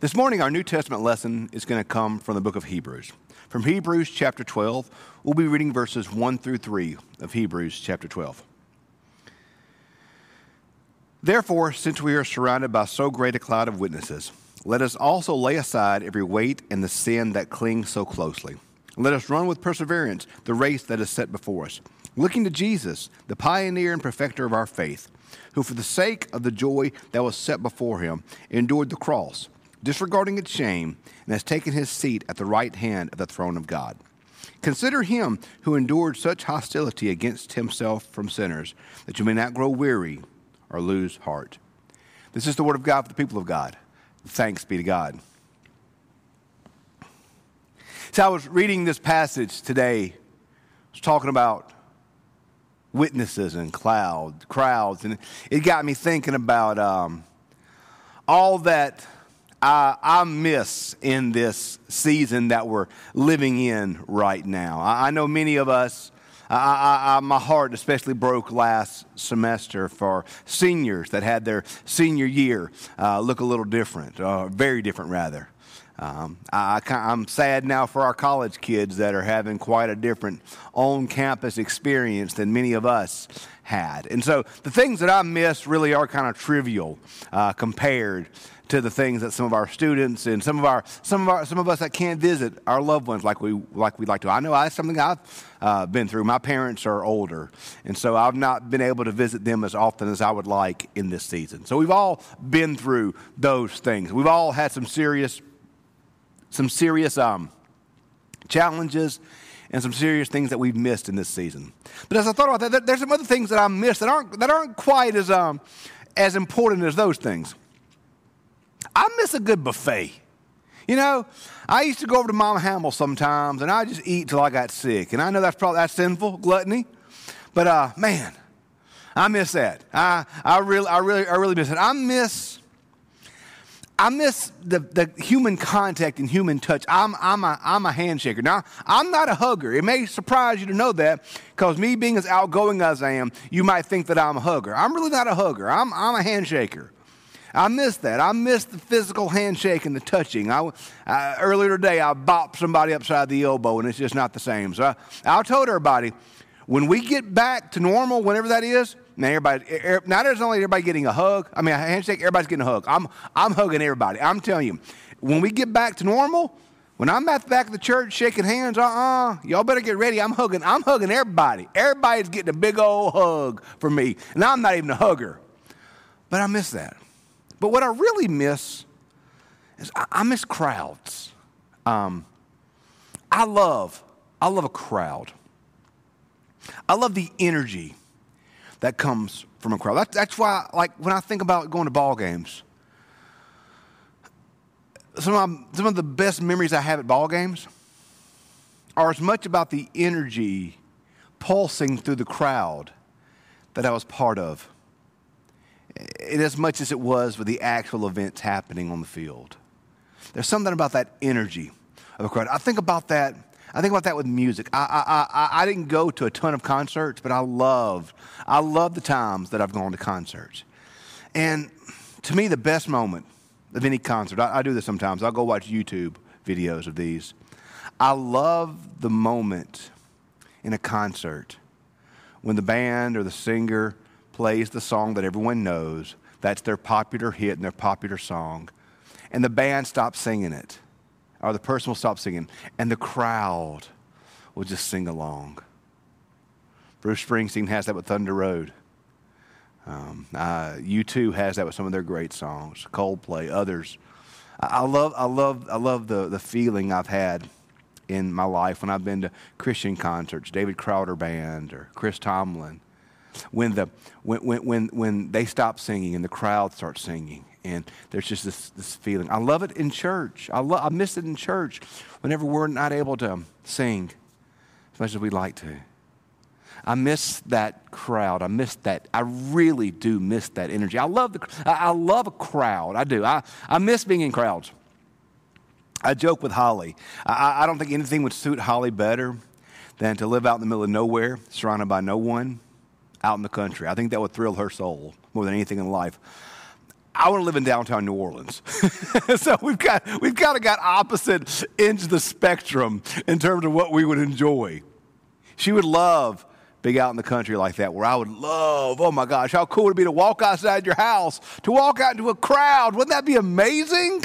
This morning, our New Testament lesson is going to come from the book of Hebrews. From Hebrews chapter 12, we'll be reading verses 1 through 3 of Hebrews chapter 12. Therefore, since we are surrounded by so great a cloud of witnesses, let us also lay aside every weight and the sin that clings so closely. Let us run with perseverance the race that is set before us, looking to Jesus, the pioneer and perfecter of our faith, who for the sake of the joy that was set before him endured the cross disregarding its shame, and has taken his seat at the right hand of the throne of God. Consider him who endured such hostility against himself from sinners, that you may not grow weary or lose heart. This is the word of God for the people of God. Thanks be to God. So I was reading this passage today. I was talking about witnesses and cloud, crowds, and it got me thinking about um, all that I, I, miss in this season that we're living in right now. I, I know many of us, I, my heart especially broke last semester for seniors that had their senior year uh, look a little different, uh, very different rather. Um, I, am sad now for our college kids that are having quite a different on campus experience than many of us had. And so the things that I miss really are kind of trivial uh, compared to the things that some of our students and some of our some of our some of us that can't visit our loved ones like we like we'd like to. I know that's something I've uh, been through. My parents are older, and so I've not been able to visit them as often as I would like in this season. So we've all been through those things. We've all had some serious some serious um, challenges and some serious things that we've missed in this season. But as I thought about that, there's some other things that I missed that aren't that aren't quite as um, as important as those things. I miss a good buffet. You know, I used to go over to Mama Hamill sometimes, and I just eat till I got sick. And I know that's probably that's sinful, gluttony, but uh, man, I miss that. I I really I really I really miss it. I miss I miss the, the human contact and human touch. I'm, I'm, a, I'm a handshaker. Now, I'm not a hugger. It may surprise you to know that because me being as outgoing as I am, you might think that I'm a hugger. I'm really not a hugger. I'm, I'm a handshaker. I miss that. I miss the physical handshake and the touching. I, uh, earlier today, I bopped somebody upside the elbow, and it's just not the same. So I, I told everybody, when we get back to normal, whenever that is, now everybody, er, not only everybody getting a hug, I mean a handshake, everybody's getting a hug. I'm, I'm hugging everybody. I'm telling you, when we get back to normal, when I'm at the back of the church shaking hands, uh-uh, y'all better get ready. I'm hugging, I'm hugging everybody. Everybody's getting a big old hug from me. And I'm not even a hugger. But I miss that. But what I really miss is I, miss crowds. Um, I love, I love a crowd. I love the energy that comes from a crowd. That's, that's why, like, when I think about going to ball games, some of, my, some of the best memories I have at ball games are as much about the energy pulsing through the crowd that I was part of in as much as it was with the actual events happening on the field. There's something about that energy of a crowd. I think about that. I think about that with music. I, I, I, I didn't go to a ton of concerts, but I love, I love the times that I've gone to concerts. And to me, the best moment of any concert, I, I do this sometimes. I'll go watch YouTube videos of these. I love the moment in a concert when the band or the singer plays the song that everyone knows. That's their popular hit and their popular song. And the band stops singing it, or the person will stop singing, and the crowd will just sing along. Bruce Springsteen has that with Thunder Road. Um, uh, U2 has that with some of their great songs. Coldplay, others. I, I love, I love, I love the, the feeling I've had in my life when I've been to Christian concerts, David Crowder Band or Chris Tomlin, when, the, when, when, when, they stop singing and the crowd starts singing and there's just this, this feeling. I love it in church. I, lo- I miss it in church whenever we're not able to sing as much as we'd like to. I miss that crowd. I miss that. I really do miss that energy. I love the. I love a crowd. I do. I, I miss being in crowds. I joke with Holly. I, I don't think anything would suit Holly better than to live out in the middle of nowhere, surrounded by no one, out in the country. I think that would thrill her soul more than anything in life. I want to live in downtown New Orleans. so we've got we've kind of got opposite ends of the spectrum in terms of what we would enjoy. She would love being out in the country like that, where I would love, oh my gosh, how cool would it be to walk outside your house, to walk out into a crowd? Wouldn't that be amazing?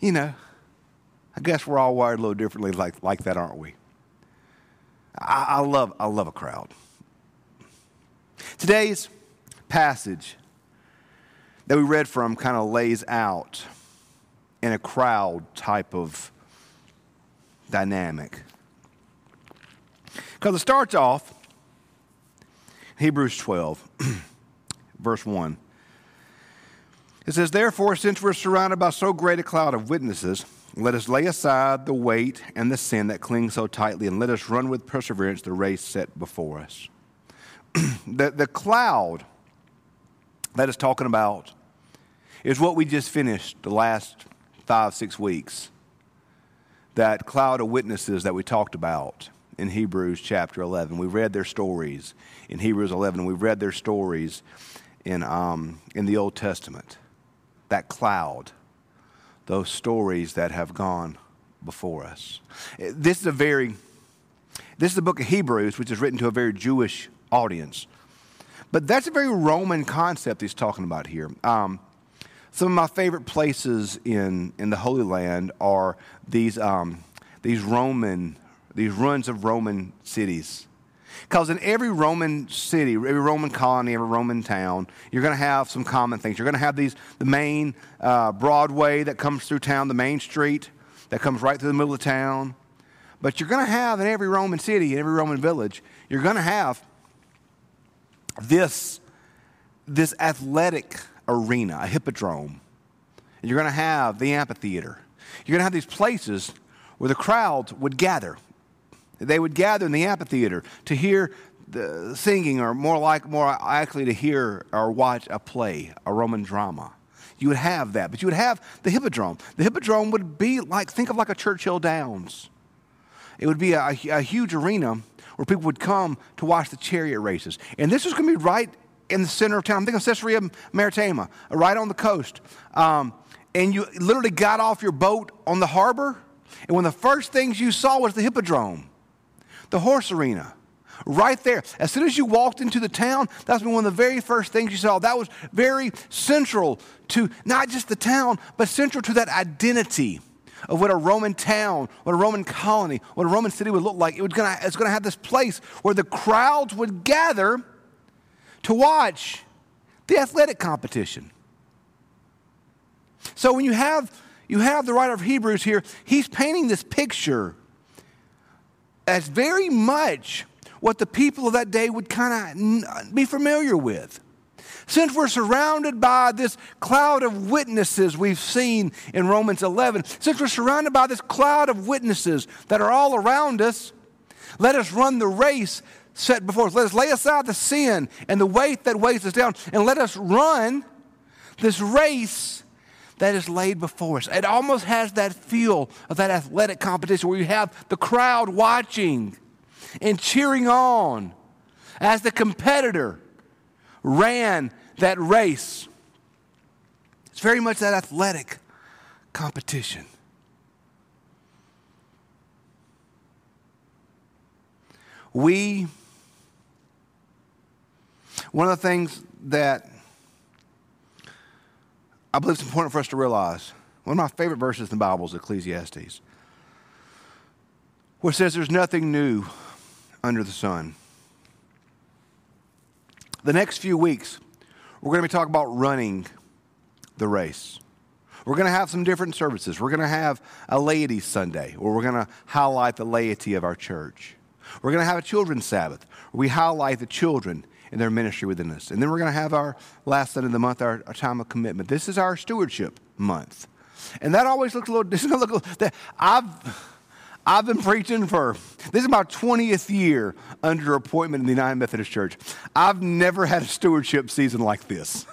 You know, I guess we're all wired a little differently like, like that, aren't we? I, I love, I love a crowd. Today's passage that we read from kind of lays out in a crowd type of dynamic. Because it starts off, Hebrews 12, verse 1. It says, Therefore, since we're surrounded by so great a cloud of witnesses, let us lay aside the weight and the sin that clings so tightly, and let us run with perseverance the race set before us. the, the cloud that is talking about is what we just finished the last five, six weeks. That cloud of witnesses that we talked about in Hebrews chapter 11. We read their stories in Hebrews 11. We read their stories in, um, in the Old Testament. That cloud, those stories that have gone before us. This is a very, this is the book of Hebrews, which is written to a very Jewish audience. But that's a very Roman concept he's talking about here. Um, some of my favorite places in, in the Holy Land are these, um, these Roman, these ruins of Roman cities. Because in every Roman city, every Roman colony, every Roman town, you're going to have some common things. You're going to have these, the main uh, Broadway that comes through town, the main street that comes right through the middle of town. But you're going to have in every Roman city, in every Roman village, you're going to have this, this athletic arena, a hippodrome. And you're going to have the amphitheater. You're going to have these places where the crowds would gather. They would gather in the amphitheater to hear the singing, or more like more likely to hear or watch a play, a Roman drama. You would have that, but you would have the hippodrome. The hippodrome would be like think of like a Churchill Downs. It would be a, a huge arena where people would come to watch the chariot races. And this was going to be right in the center of town. I'm thinking of Caesarea Maritima, right on the coast. Um, and you literally got off your boat on the harbor, and one of the first things you saw was the hippodrome, the horse arena. Right there. As soon as you walked into the town, that's one of the very first things you saw. That was very central to not just the town, but central to that identity of what a Roman town, what a Roman colony, what a Roman city would look like. It was gonna, it's going to have this place where the crowds would gather to watch the athletic competition. So when you have, you have the writer of Hebrews here, he's painting this picture as very much what the people of that day would kind of be familiar with. Since we're surrounded by this cloud of witnesses we've seen in Romans 11, since we're surrounded by this cloud of witnesses that are all around us, let us run the race set before us. Let us lay aside the sin and the weight that weighs us down, and let us run this race that is laid before us. It almost has that feel of that athletic competition where you have the crowd watching and cheering on as the competitor ran that race. It's very much that athletic competition. We, one of the things that I believe it's important for us to realize, one of my favorite verses in the Bible is Ecclesiastes, where it says there's nothing new under the sun the next few weeks, we're going to be talking about running the race. We're going to have some different services. We're going to have a laity Sunday where we're going to highlight the laity of our church. We're going to have a children's Sabbath where we highlight the children and their ministry within us. And then we're going to have our last Sunday of the month, our, our time of commitment. This is our stewardship month. And that always looks a little, is look a little, that I've, I've been preaching for, this is my 20th year under appointment in the United Methodist Church. I've never had a stewardship season like this.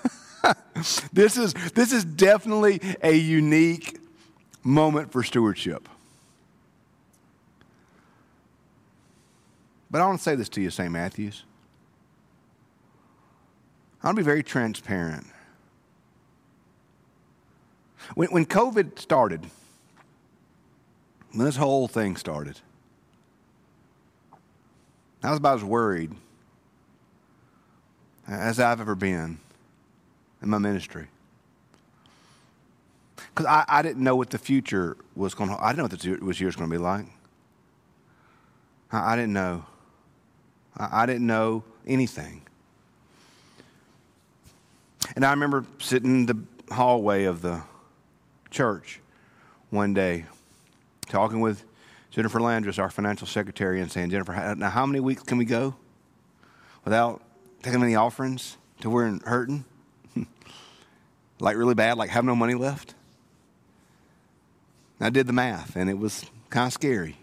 this, is, this is definitely a unique moment for stewardship. But I want to say this to you, St. Matthews. I want to be very transparent When, when COVID started, when this whole thing started, I was about as worried as I've ever been in my ministry. Because I, I didn't know what the future was going to I didn't know what the year was going to be like. I, I didn't know. I, I didn't know anything. And I remember sitting in the hallway of the church one day talking with Jennifer Landris, our financial secretary, and saying, Jennifer, now how many weeks can we go without taking any offerings till we're hurting? like really bad, like have no money left? I did the math, and it was kind of scary.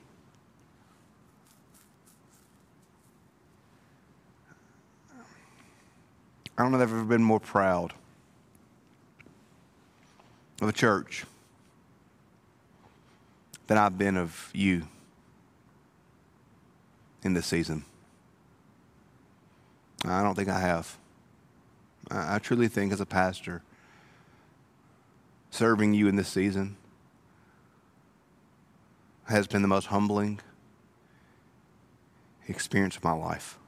I don't know if I've ever been more proud of a church than I've been of you in this season. I don't think I have. I truly think, as a pastor, serving you in this season has been the most humbling experience of my life.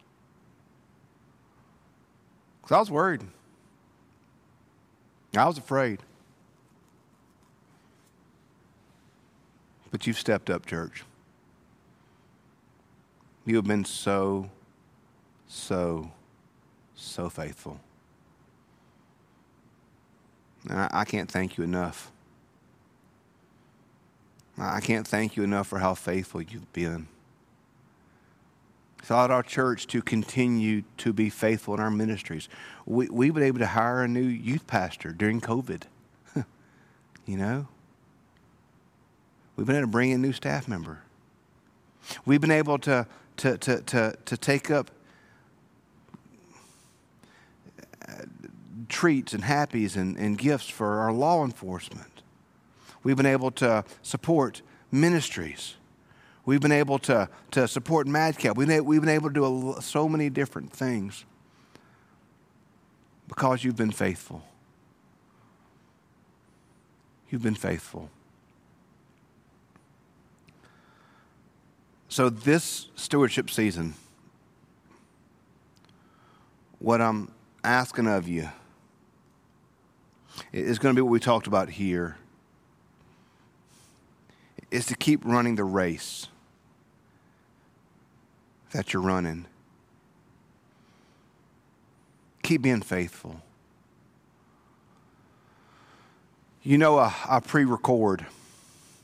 Because I was worried. I was afraid. But you've stepped up, church. You have been so, so, so faithful. I, I can't thank you enough. I can't thank you enough for how faithful you've been. Thought our church to continue to be faithful in our ministries. We, we've been able to hire a new youth pastor during COVID. you know? We've been able to bring in new staff member. We've been able to, to, to, to, to take up uh, treats and happies and, and gifts for our law enforcement. We've been able to support ministries. We've been able to, to support MadCap. We've been, we've been able to do a, so many different things because you've been faithful. You've been faithful. So, this stewardship season, what I'm asking of you is going to be what we talked about here is to keep running the race that you're running. Keep being faithful. You know, I, I pre record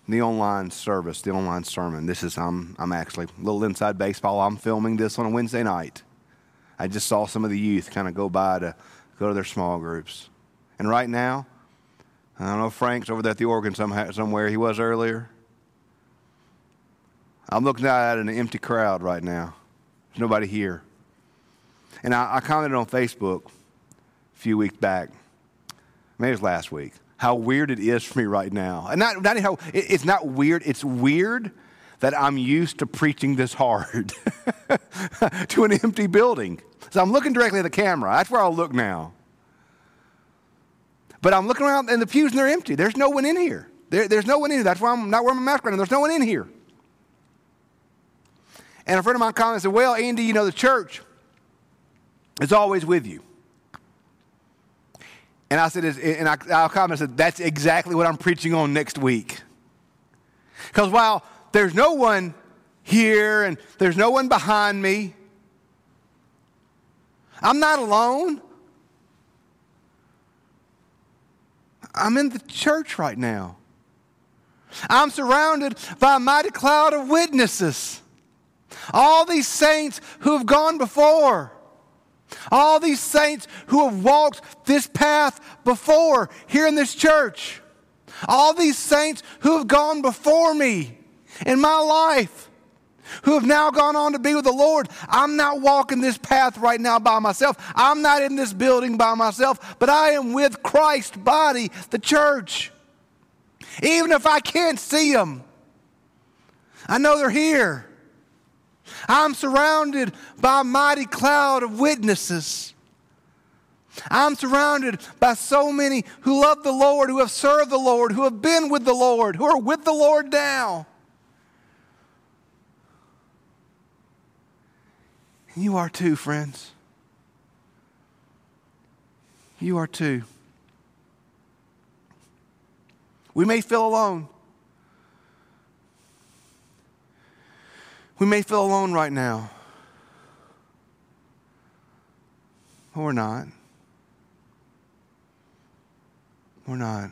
the online service, the online sermon. This is, I'm, I'm actually a little inside baseball. I'm filming this on a Wednesday night. I just saw some of the youth kind of go by to go to their small groups. And right now, I don't know, Frank's over there at the organ somewhere. He was earlier. I'm looking out at an empty crowd right now. There's nobody here. And I, I commented on Facebook a few weeks back, maybe it was last week, how weird it is for me right now. And not, not how, it, it's not weird, it's weird that I'm used to preaching this hard to an empty building. So I'm looking directly at the camera. That's where I'll look now. But I'm looking around and the pews and they're empty. There's no one in here. There, there's no one in here. That's why I'm not wearing my mask right now. There's no one in here. And a friend of mine commented said, Well, Andy, you know, the church is always with you. And I said, and I, I commented, said, That's exactly what I'm preaching on next week. Because while there's no one here and there's no one behind me, I'm not alone. I'm in the church right now. I'm surrounded by a mighty cloud of witnesses. All these saints who have gone before. All these saints who have walked this path before here in this church. All these saints who have gone before me in my life, who have now gone on to be with the Lord. I'm not walking this path right now by myself. I'm not in this building by myself, but I am with Christ's body, the church. Even if I can't see them, I know they're here. I'm surrounded by a mighty cloud of witnesses. I'm surrounded by so many who love the Lord, who have served the Lord, who have been with the Lord, who are with the Lord now. You are too, friends. You are too. We may feel alone. We may feel alone right now. But we're not. We're not.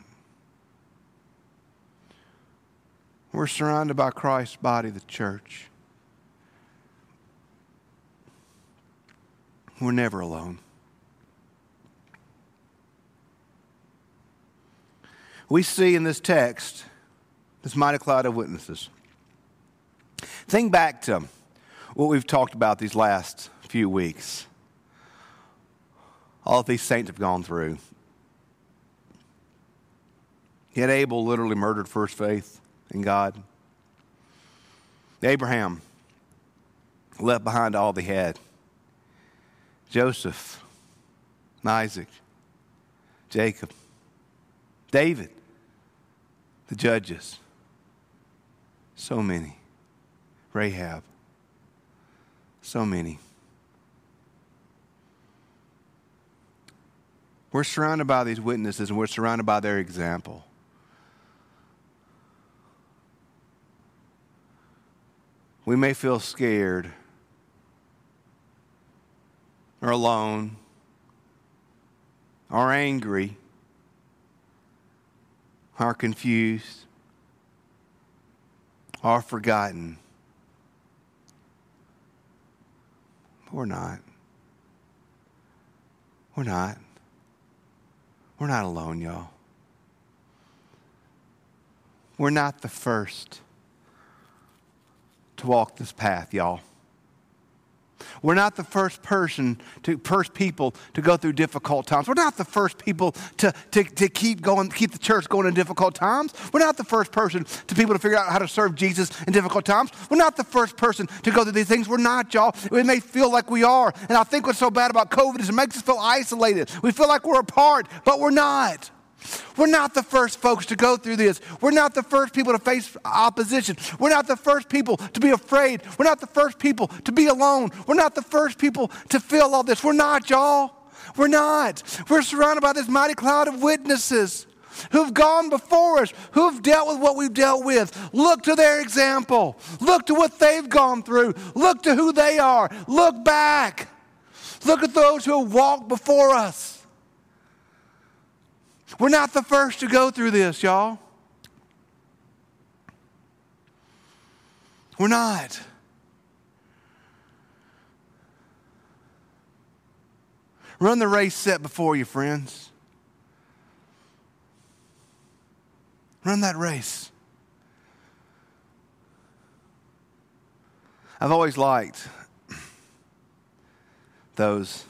We're surrounded by Christ's body, the church. We're never alone. We see in this text this mighty cloud of witnesses. Think back to what we've talked about these last few weeks. All these saints have gone through. Yet Abel literally murdered first faith in God. Abraham left behind all they had. Joseph, Isaac, Jacob, David, the judges. So many. Rahab. So many. We're surrounded by these witnesses and we're surrounded by their example. We may feel scared or alone or angry or confused or forgotten. But we're not. We're not. We're not alone, y'all. We're not the first to walk this path, y'all. We're not the first person to first people to go through difficult times. We're not the first people to, to, to keep going, keep the church going in difficult times. We're not the first person to people to figure out how to serve Jesus in difficult times. We're not the first person to go through these things. We're not, y'all. It may feel like we are. And I think what's so bad about COVID is it makes us feel isolated. We feel like we're apart, but we're not. We're not the first folks to go through this. We're not the first people to face opposition. We're not the first people to be afraid. We're not the first people to be alone. We're not the first people to feel all this. We're not, y'all. We're not. We're surrounded by this mighty cloud of witnesses who've gone before us, who've dealt with what we've dealt with. Look to their example. Look to what they've gone through. Look to who they are. Look back. Look at those who have walked before us. We're not the first to go through this, y'all. We're not. Run the race set before you, friends. Run that race. I've always liked those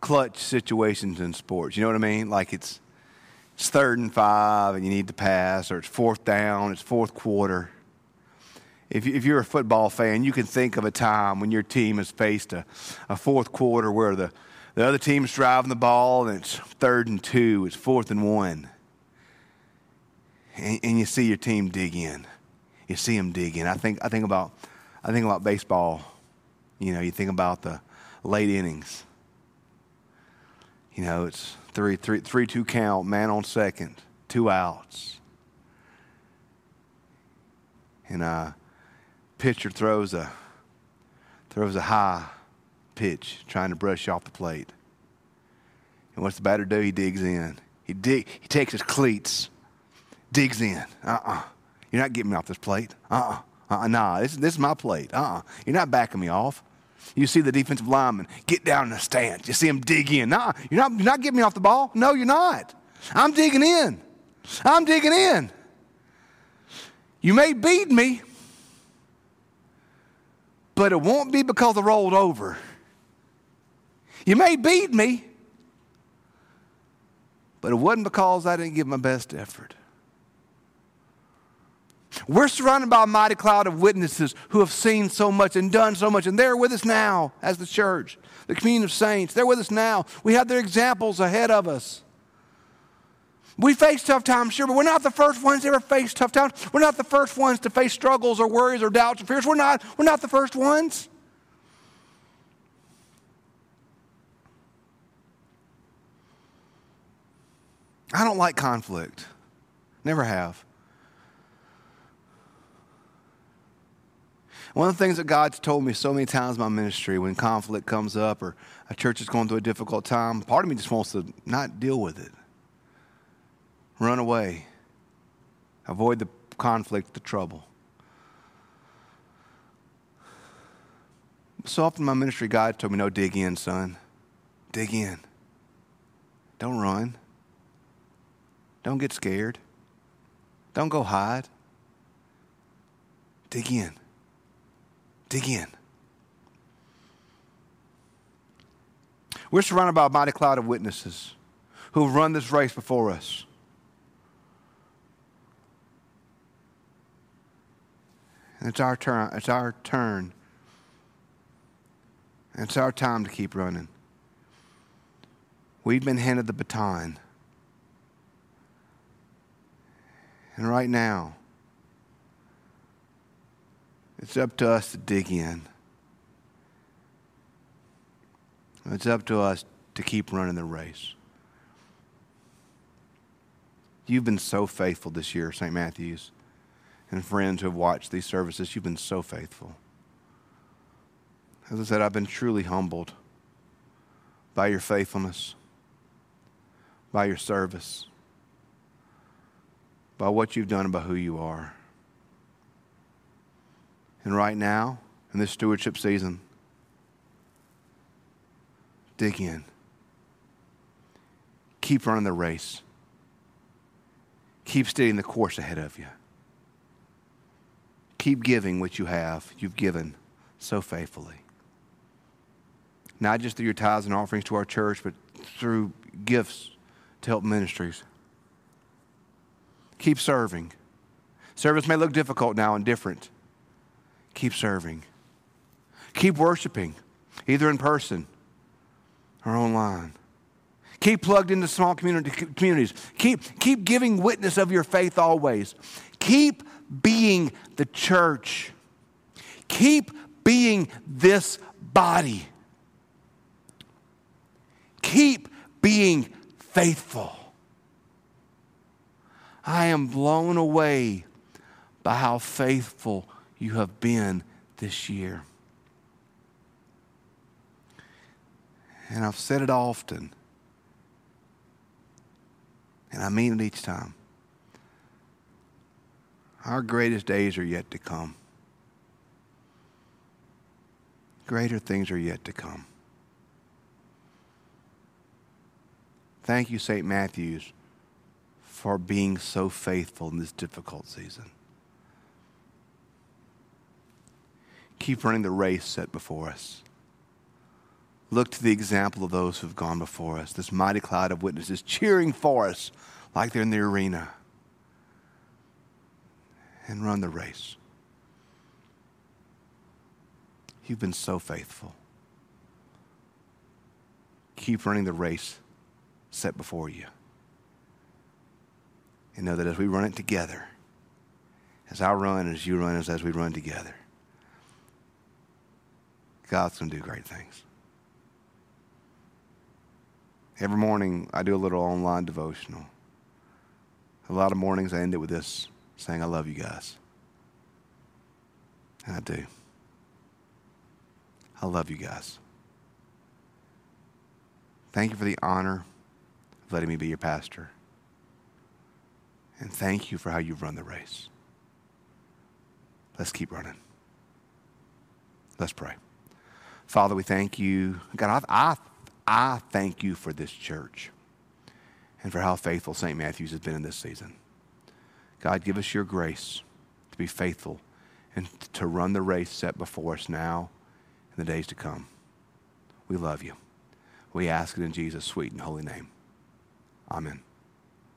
clutch situations in sports. You know what I mean? Like it's it's third and five and you need to pass, or it's fourth down, it's fourth quarter. If, if you're a football fan, you can think of a time when your team has faced a, a fourth quarter where the, the other team's driving the ball and it's third and two, it's fourth and one. And, and you see your team dig in. You see them dig in. I think, I think about I think about baseball. You know, you think about the late innings you know, it's three, three, three, two count, man on second, two outs. And a pitcher throws a throws a high pitch, trying to brush off the plate. And what's the batter do? He digs in. He dig, he takes his cleats, digs in. Uh-uh. You're not getting me off this plate. Uh-uh. Uh-uh. Nah, this, this is my plate. Uh-uh. You're not backing me off. You see the defensive lineman get down in the stance. You see him dig in. Nah, you're not, you're not getting me off the ball. No, you're not. I'm digging in. I'm digging in. You may beat me, but it won't be because I rolled over. You may beat me, but it wasn't because I didn't give my best effort. We're surrounded by a mighty cloud of witnesses who have seen so much and done so much, and they're with us now as the church, the community of saints. They're with us now. We have their examples ahead of us. We face tough times, sure, but we're not the first ones to ever face tough times. We're not the first ones to face struggles or worries or doubts or fears. We're not, we're not the first ones. I don't like conflict. Never have. One of the things that God's told me so many times in my ministry when conflict comes up or a church is going through a difficult time, part of me just wants to not deal with it. Run away. Avoid the conflict, the trouble. So often in my ministry, God told me, no, dig in, son. Dig in. Don't run. Don't get scared. Don't go hide. Dig in. Dig in. We're surrounded by a mighty cloud of witnesses who have run this race before us. And it's our turn. It's our turn. And it's our time to keep running. We've been handed the baton. And right now, it's up to us to dig in. It's up to us to keep running the race. You've been so faithful this year, St. Matthew's, and friends who have watched these services. You've been so faithful. As I said, I've been truly humbled by your faithfulness, by your service by what you've done and by who you are. And right now, in this stewardship season, dig in. Keep running the race. Keep staying the course ahead of you. Keep giving what you have, you've given so faithfully. Not just through your tithes and offerings to our church, but through gifts to help ministries. Keep serving. Service may look difficult now and different. Keep serving. Keep worshiping, either in person or online. Keep plugged into small community, communities. Keep, keep giving witness of your faith always. Keep being the church. Keep being this body. Keep being faithful. I am blown away by how faithful you have been this year. And I've said it often, and I mean it each time. Our greatest days are yet to come. Greater things are yet to come. Thank you, St. Matthew's, for being so faithful in this difficult season. Keep running the race set before us. Look to the example of those who've gone before us, this mighty cloud of witnesses cheering for us like they're in the arena. And run the race. You've been so faithful. Keep running the race set before you and know that as we run it together, as I run, as you run, as, as we run together, God's going to do great things. Every morning, I do a little online devotional. A lot of mornings, I end it with this saying, I love you guys. And I do. I love you guys. Thank you for the honor of letting me be your pastor. And thank you for how you've run the race. Let's keep running. Let's pray. Father, we thank you. God, I, I, I thank you for this church and for how faithful St. Matthew's has been in this season. God, give us your grace to be faithful and to run the race set before us now and the days to come. We love you. We ask it in Jesus' sweet and holy name. Amen.